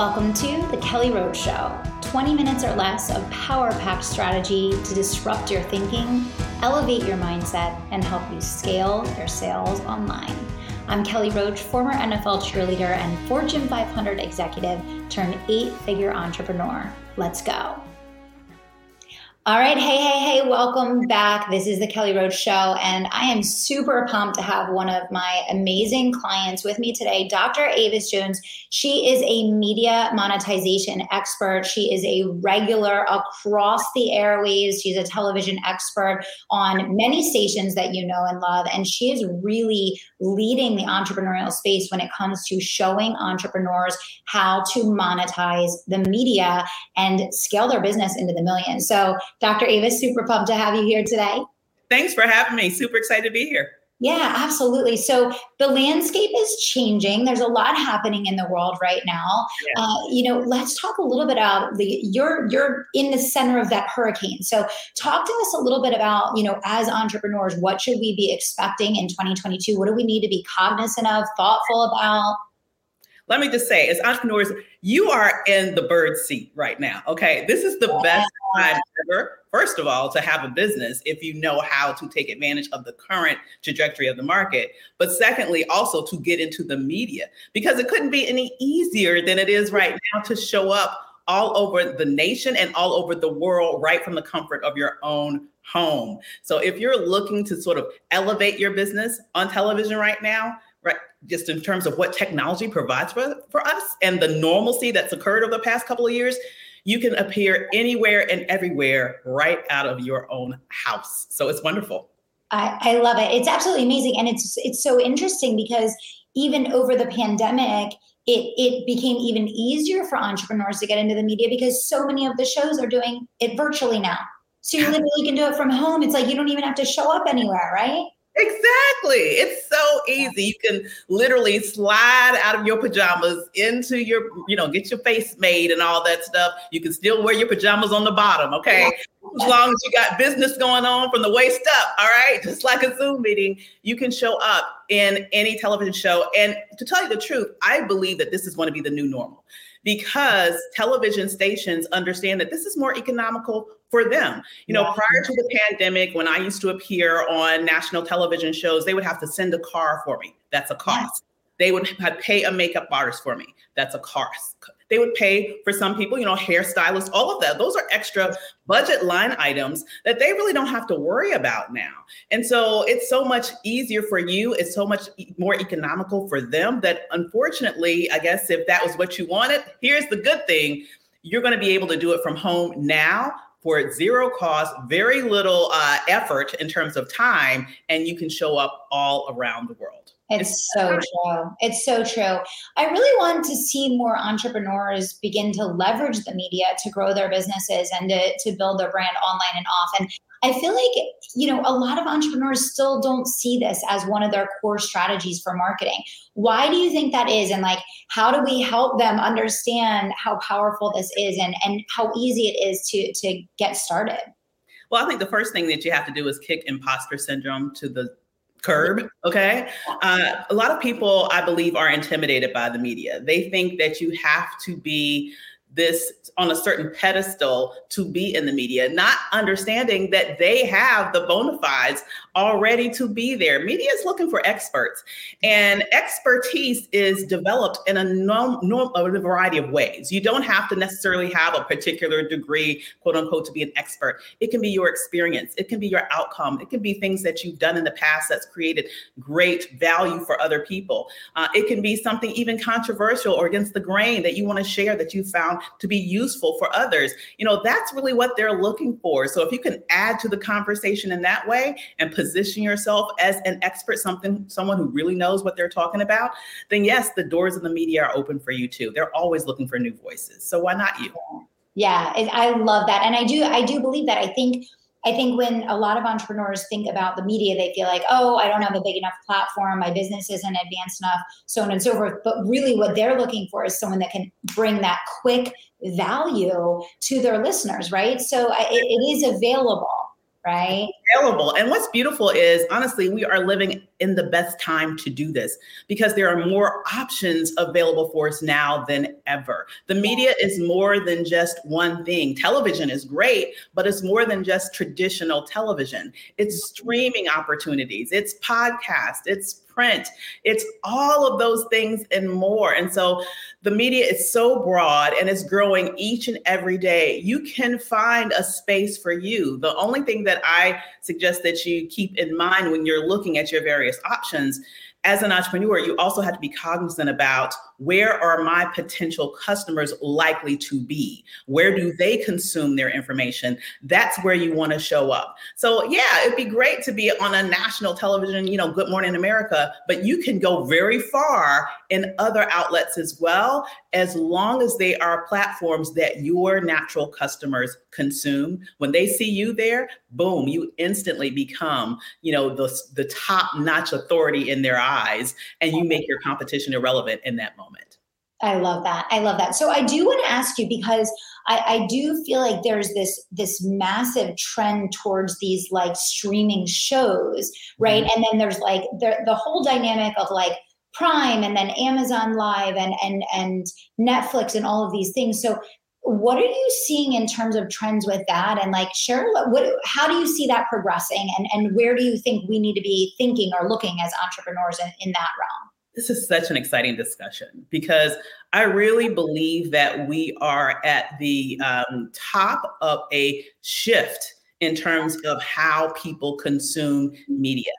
Welcome to the Kelly Roach Show 20 minutes or less of power packed strategy to disrupt your thinking, elevate your mindset, and help you scale your sales online. I'm Kelly Roach, former NFL cheerleader and Fortune 500 executive turned eight figure entrepreneur. Let's go. All right. Hey, hey, hey, welcome back. This is the Kelly Roach Show, and I am super pumped to have one of my amazing clients with me today, Dr. Avis Jones. She is a media monetization expert. She is a regular across the airwaves. She's a television expert on many stations that you know and love, and she is really leading the entrepreneurial space when it comes to showing entrepreneurs how to monetize the media and scale their business into the millions. So, Dr. Avis, super pumped to have you here today. Thanks for having me. Super excited to be here. Yeah, absolutely. So the landscape is changing. There's a lot happening in the world right now. Yeah. Uh, you know, let's talk a little bit about the you're you're in the center of that hurricane. So talk to us a little bit about you know as entrepreneurs, what should we be expecting in 2022? What do we need to be cognizant of, thoughtful about? Let me just say, as entrepreneurs, you are in the bird seat right now. Okay. This is the best time ever, first of all, to have a business if you know how to take advantage of the current trajectory of the market. But secondly, also to get into the media because it couldn't be any easier than it is right now to show up all over the nation and all over the world right from the comfort of your own home. So if you're looking to sort of elevate your business on television right now, right just in terms of what technology provides for, for us and the normalcy that's occurred over the past couple of years you can appear anywhere and everywhere right out of your own house. So it's wonderful. I, I love it. It's absolutely amazing. And it's it's so interesting because even over the pandemic it, it became even easier for entrepreneurs to get into the media because so many of the shows are doing it virtually now. So you literally can do it from home. It's like you don't even have to show up anywhere right Exactly. It's so easy. You can literally slide out of your pajamas into your, you know, get your face made and all that stuff. You can still wear your pajamas on the bottom, okay? As long as you got business going on from the waist up, all right? Just like a Zoom meeting, you can show up in any television show. And to tell you the truth, I believe that this is going to be the new normal because television stations understand that this is more economical for them. You know, prior to the pandemic, when I used to appear on national television shows, they would have to send a car for me. That's a cost. They would pay a makeup artist for me. That's a cost. They would pay for some people, you know, hairstylists, all of that. Those are extra budget line items that they really don't have to worry about now. And so it's so much easier for you. It's so much more economical for them that unfortunately, I guess if that was what you wanted, here's the good thing you're going to be able to do it from home now for zero cost, very little uh, effort in terms of time, and you can show up all around the world. It's so true. It's so true. I really want to see more entrepreneurs begin to leverage the media to grow their businesses and to, to build their brand online and off. And I feel like, you know, a lot of entrepreneurs still don't see this as one of their core strategies for marketing. Why do you think that is? And like, how do we help them understand how powerful this is and, and how easy it is to, to get started? Well, I think the first thing that you have to do is kick imposter syndrome to the curb. Okay. Uh, a lot of people, I believe, are intimidated by the media. They think that you have to be this on a certain pedestal to be in the media, not understanding that they have the bona fides already to be there. Media is looking for experts, and expertise is developed in a, norm, norm, a variety of ways. You don't have to necessarily have a particular degree, quote unquote, to be an expert. It can be your experience, it can be your outcome, it can be things that you've done in the past that's created great value for other people. Uh, it can be something even controversial or against the grain that you want to share that you found to be useful for others. You know, that's really what they're looking for. So if you can add to the conversation in that way and position yourself as an expert, something someone who really knows what they're talking about, then yes, the doors of the media are open for you too. They're always looking for new voices. So why not you? Yeah, I love that. And I do I do believe that. I think I think when a lot of entrepreneurs think about the media, they feel like, oh, I don't have a big enough platform, my business isn't advanced enough, so on and so forth. But really, what they're looking for is someone that can bring that quick value to their listeners, right? So it, it is available, right? Available. And what's beautiful is honestly, we are living in the best time to do this because there are more options available for us now than ever. The media is more than just one thing. Television is great, but it's more than just traditional television. It's streaming opportunities, it's podcast, it's print. It's all of those things and more. And so the media is so broad and it's growing each and every day. You can find a space for you. The only thing that I suggest that you keep in mind when you're looking at your various options. As an entrepreneur, you also have to be cognizant about where are my potential customers likely to be? Where do they consume their information? That's where you want to show up. So, yeah, it'd be great to be on a national television, you know, Good Morning America, but you can go very far in other outlets as well, as long as they are platforms that your natural customers consume. When they see you there, boom, you instantly become, you know, the, the top notch authority in their eyes, and you make your competition irrelevant in that moment. I love that. I love that. So I do want to ask you because I, I, do feel like there's this this massive trend towards these like streaming shows, right? Mm-hmm. And then there's like the the whole dynamic of like Prime and then Amazon Live and and and Netflix and all of these things. So what are you seeing in terms of trends with that and like share what how do you see that progressing and and where do you think we need to be thinking or looking as entrepreneurs in, in that realm this is such an exciting discussion because I really believe that we are at the um, top of a shift in terms of how people consume media.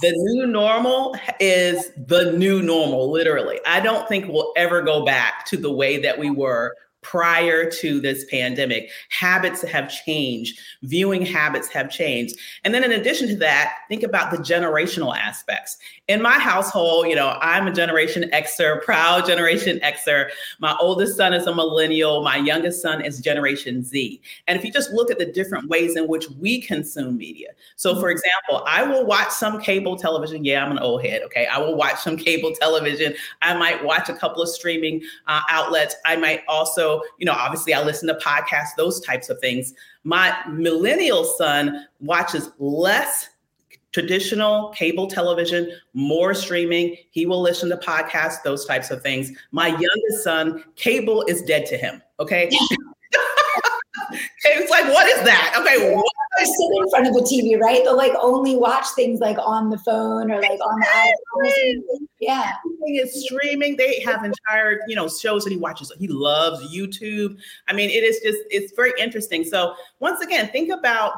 The new normal is the new normal, literally. I don't think we'll ever go back to the way that we were prior to this pandemic. Habits have changed, viewing habits have changed. And then, in addition to that, think about the generational aspects. In my household, you know, I'm a Generation Xer, proud Generation Xer. My oldest son is a millennial, my youngest son is Generation Z. And if you just look at the different ways in which we consume media. So, for example, I will watch some cable television. Yeah, I'm an old head, okay? I will watch some cable television. I might watch a couple of streaming uh, outlets. I might also you know, obviously I listen to podcasts, those types of things. My millennial son watches less traditional cable television, more streaming. He will listen to podcasts, those types of things. My youngest son, cable is dead to him. Okay. it's like, what is that? Okay, what they sit in front of the TV, right? They'll like only watch things like on the phone or like on the iPhone. Yeah. Everything is streaming. They have entire, you know, shows that he watches. He loves YouTube. I mean, it is just, it's very interesting. So once again, think about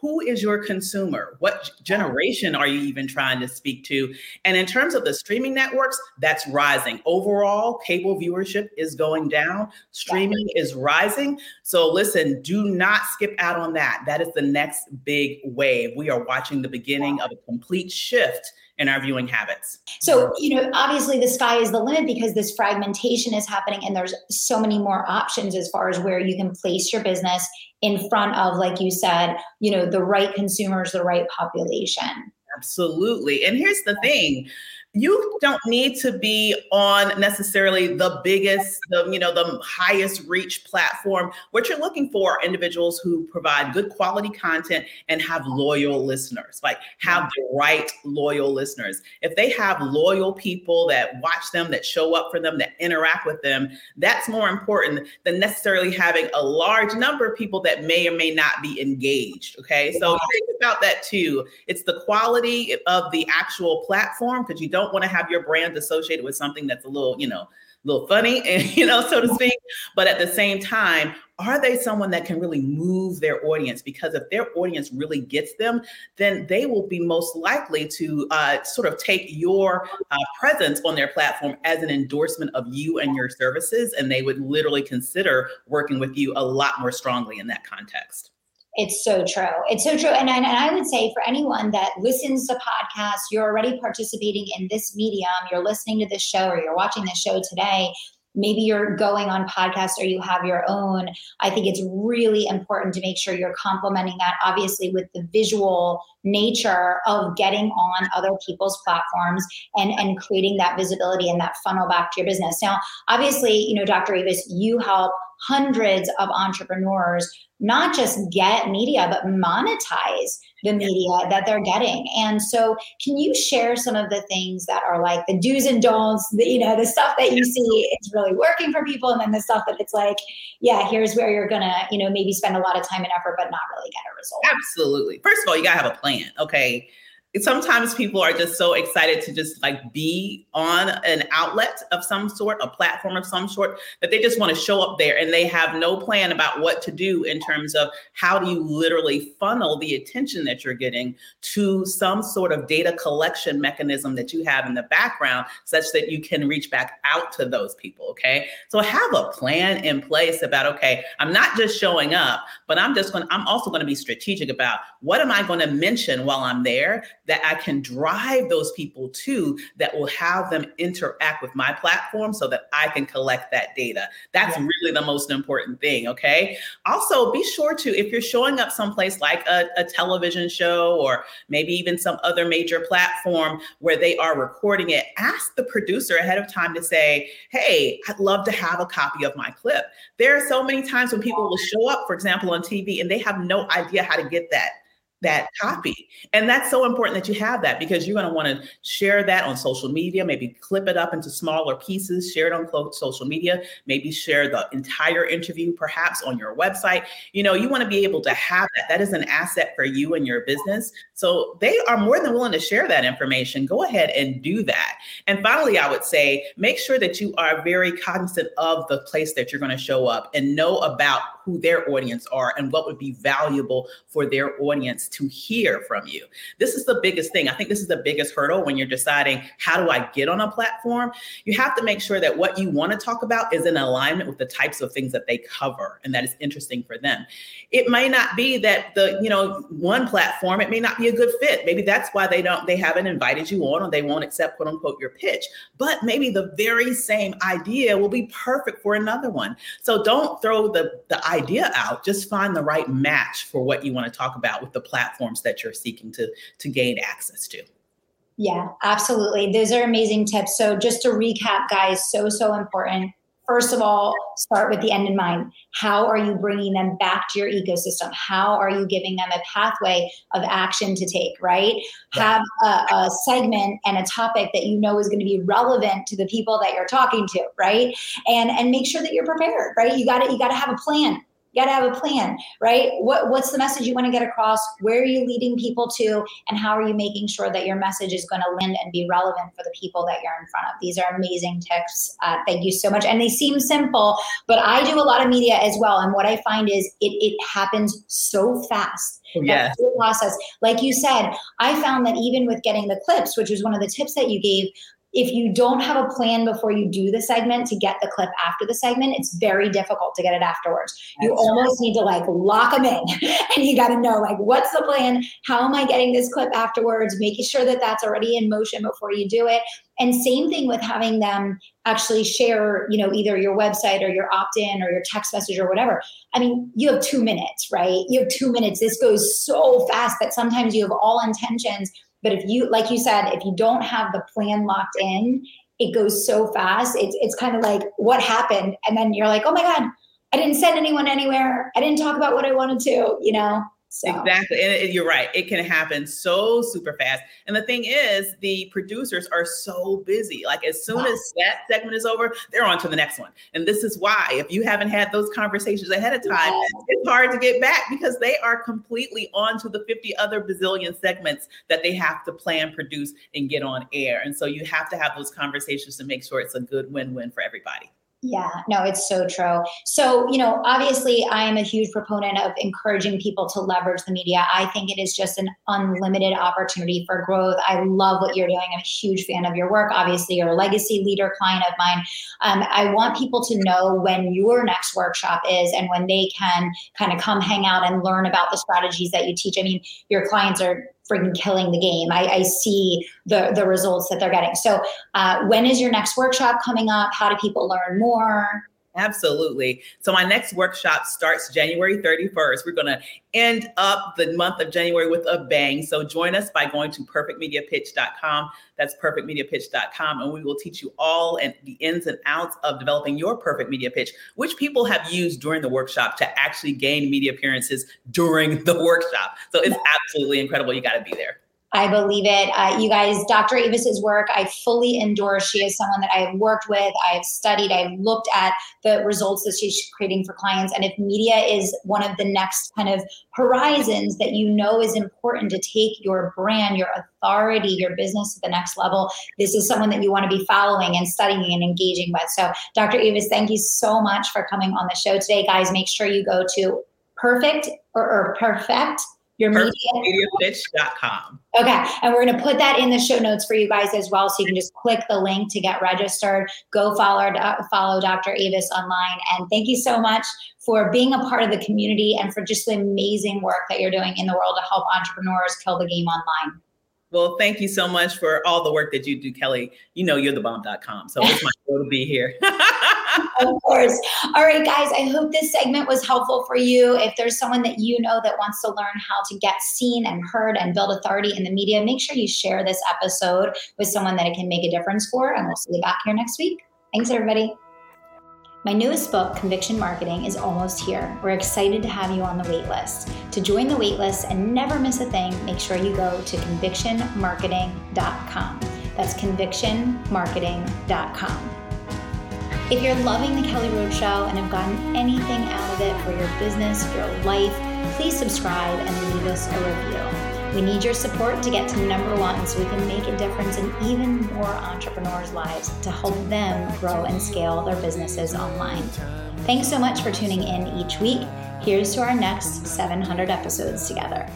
who is your consumer? What generation are you even trying to speak to? And in terms of the streaming networks, that's rising. Overall, cable viewership is going down. Streaming is rising. So listen, do not skip out on that. That is the next big wave. We are watching the beginning of a complete shift in our viewing habits. So, you know, obviously the sky is the limit because this fragmentation is happening and there's so many more options as far as where you can place your business in front of like you said, you know, the right consumers, the right population. Absolutely. And here's the thing you don't need to be on necessarily the biggest the you know the highest reach platform. What you're looking for are individuals who provide good quality content and have loyal listeners like have the right loyal listeners. If they have loyal people that watch them that show up for them that interact with them that's more important than necessarily having a large number of people that may or may not be engaged okay? So think about that too. It's the quality of the actual platform because you don't don't want to have your brand associated with something that's a little, you know, a little funny and you know, so to speak. But at the same time, are they someone that can really move their audience? Because if their audience really gets them, then they will be most likely to uh, sort of take your uh, presence on their platform as an endorsement of you and your services. And they would literally consider working with you a lot more strongly in that context. It's so true. It's so true. And, and, I would say for anyone that listens to podcasts, you're already participating in this medium, you're listening to this show or you're watching this show today, maybe you're going on podcasts or you have your own i think it's really important to make sure you're complementing that obviously with the visual nature of getting on other people's platforms and and creating that visibility and that funnel back to your business now obviously you know dr Avis you help hundreds of entrepreneurs not just get media but monetize the media that they're getting. And so, can you share some of the things that are like the do's and don'ts, the, you know, the stuff that you see is really working for people, and then the stuff that it's like, yeah, here's where you're gonna, you know, maybe spend a lot of time and effort, but not really get a result. Absolutely. First of all, you gotta have a plan. Okay sometimes people are just so excited to just like be on an outlet of some sort, a platform of some sort, that they just want to show up there and they have no plan about what to do in terms of how do you literally funnel the attention that you're getting to some sort of data collection mechanism that you have in the background such that you can reach back out to those people. Okay. So have a plan in place about, okay, I'm not just showing up, but I'm just going I'm also going to be strategic about what am I going to mention while I'm there that I can drive those people to that will have them interact with my platform so that I can collect that data. That's yeah. really the most important thing. Okay. Also, be sure to, if you're showing up someplace like a, a television show or maybe even some other major platform where they are recording it, ask the producer ahead of time to say, Hey, I'd love to have a copy of my clip. There are so many times when people will show up, for example, on TV and they have no idea how to get that that copy. And that's so important that you have that because you're going to want to share that on social media, maybe clip it up into smaller pieces, share it on social media, maybe share the entire interview perhaps on your website. You know, you want to be able to have that. That is an asset for you and your business. So they are more than willing to share that information. Go ahead and do that. And finally, I would say make sure that you are very cognizant of the place that you're going to show up and know about who their audience are and what would be valuable for their audience to hear from you. This is the biggest thing. I think this is the biggest hurdle when you're deciding how do I get on a platform. You have to make sure that what you want to talk about is in alignment with the types of things that they cover and that is interesting for them. It may not be that the, you know, one platform, it may not be a good fit. Maybe that's why they don't, they haven't invited you on or they won't accept quote unquote your pitch. But maybe the very same idea will be perfect for another one. So don't throw the, the idea idea out just find the right match for what you want to talk about with the platforms that you're seeking to to gain access to yeah absolutely those are amazing tips so just to recap guys so so important first of all, start with the end in mind. How are you bringing them back to your ecosystem? How are you giving them a pathway of action to take, right? Have a, a, segment and a topic that you know is going to be relevant to the people that you're talking to, right? And and make sure that you're prepared, right? You got to you got to have a plan you got to have a plan, right? What, what's the message you want to get across? Where are you leading people to? And how are you making sure that your message is going to land and be relevant for the people that you're in front of? These are amazing tips. Uh, thank you so much. And they seem simple, but I do a lot of media as well. And what I find is it, it happens so fast. Yeah. Process. Like you said, I found that even with getting the clips, which was one of the tips that you gave, if you don't have a plan before you do the segment to get the clip after the segment, it's very difficult to get it afterwards. That's you almost right. need to like lock them in and you got to know like what's the plan? How am I getting this clip afterwards? Making sure that that's already in motion before you do it. And same thing with having them actually share, you know, either your website or your opt-in or your text message or whatever. I mean, you have 2 minutes, right? You have 2 minutes. This goes so fast that sometimes you have all intentions but if you, like you said, if you don't have the plan locked in, it goes so fast. It's it's kind of like what happened, and then you're like, oh my god, I didn't send anyone anywhere. I didn't talk about what I wanted to. You know. So. Exactly. And it, you're right. It can happen so super fast. And the thing is, the producers are so busy. Like as soon wow. as that segment is over, they're on to the next one. And this is why, if you haven't had those conversations ahead of time, yeah. it's hard to get back because they are completely on to the 50 other bazillion segments that they have to plan, produce, and get on air. And so you have to have those conversations to make sure it's a good win win for everybody. Yeah, no, it's so true. So, you know, obviously, I am a huge proponent of encouraging people to leverage the media. I think it is just an unlimited opportunity for growth. I love what you're doing. I'm a huge fan of your work. Obviously, you're a legacy leader client of mine. Um, I want people to know when your next workshop is and when they can kind of come hang out and learn about the strategies that you teach. I mean, your clients are freaking killing the game. I, I see the the results that they're getting. So, uh, when is your next workshop coming up? How do people learn more? Absolutely. So my next workshop starts January 31st. We're going to end up the month of January with a bang. So join us by going to perfectmediapitch.com. That's perfectmediapitch.com. And we will teach you all and the ins and outs of developing your perfect media pitch, which people have used during the workshop to actually gain media appearances during the workshop. So it's absolutely incredible. You got to be there. I believe it. Uh, you guys, Dr. Avis's work, I fully endorse. She is someone that I have worked with, I have studied, I've looked at the results that she's creating for clients. And if media is one of the next kind of horizons that you know is important to take your brand, your authority, your business to the next level, this is someone that you want to be following and studying and engaging with. So, Dr. Avis, thank you so much for coming on the show today. Guys, make sure you go to perfect or, or perfect your media. Mediapitch.com. Okay. And we're going to put that in the show notes for you guys as well. So you can just click the link to get registered. Go follow, uh, follow Dr. Avis online. And thank you so much for being a part of the community and for just the amazing work that you're doing in the world to help entrepreneurs kill the game online. Well, thank you so much for all the work that you do, Kelly. You know you're the bomb.com. So it's my joy to be here. of course. All right, guys, I hope this segment was helpful for you. If there's someone that you know that wants to learn how to get seen and heard and build authority in the media, make sure you share this episode with someone that it can make a difference for. And we'll see you back here next week. Thanks, everybody. My newest book, Conviction Marketing, is almost here. We're excited to have you on the waitlist. To join the waitlist and never miss a thing, make sure you go to convictionmarketing.com. That's convictionmarketing.com. If you're loving the Kelly Roach Show and have gotten anything out of it for your business, your life, please subscribe and leave us a review. We need your support to get to number one so we can make a difference in even more entrepreneurs' lives to help them grow and scale their businesses online. Thanks so much for tuning in each week. Here's to our next 700 episodes together.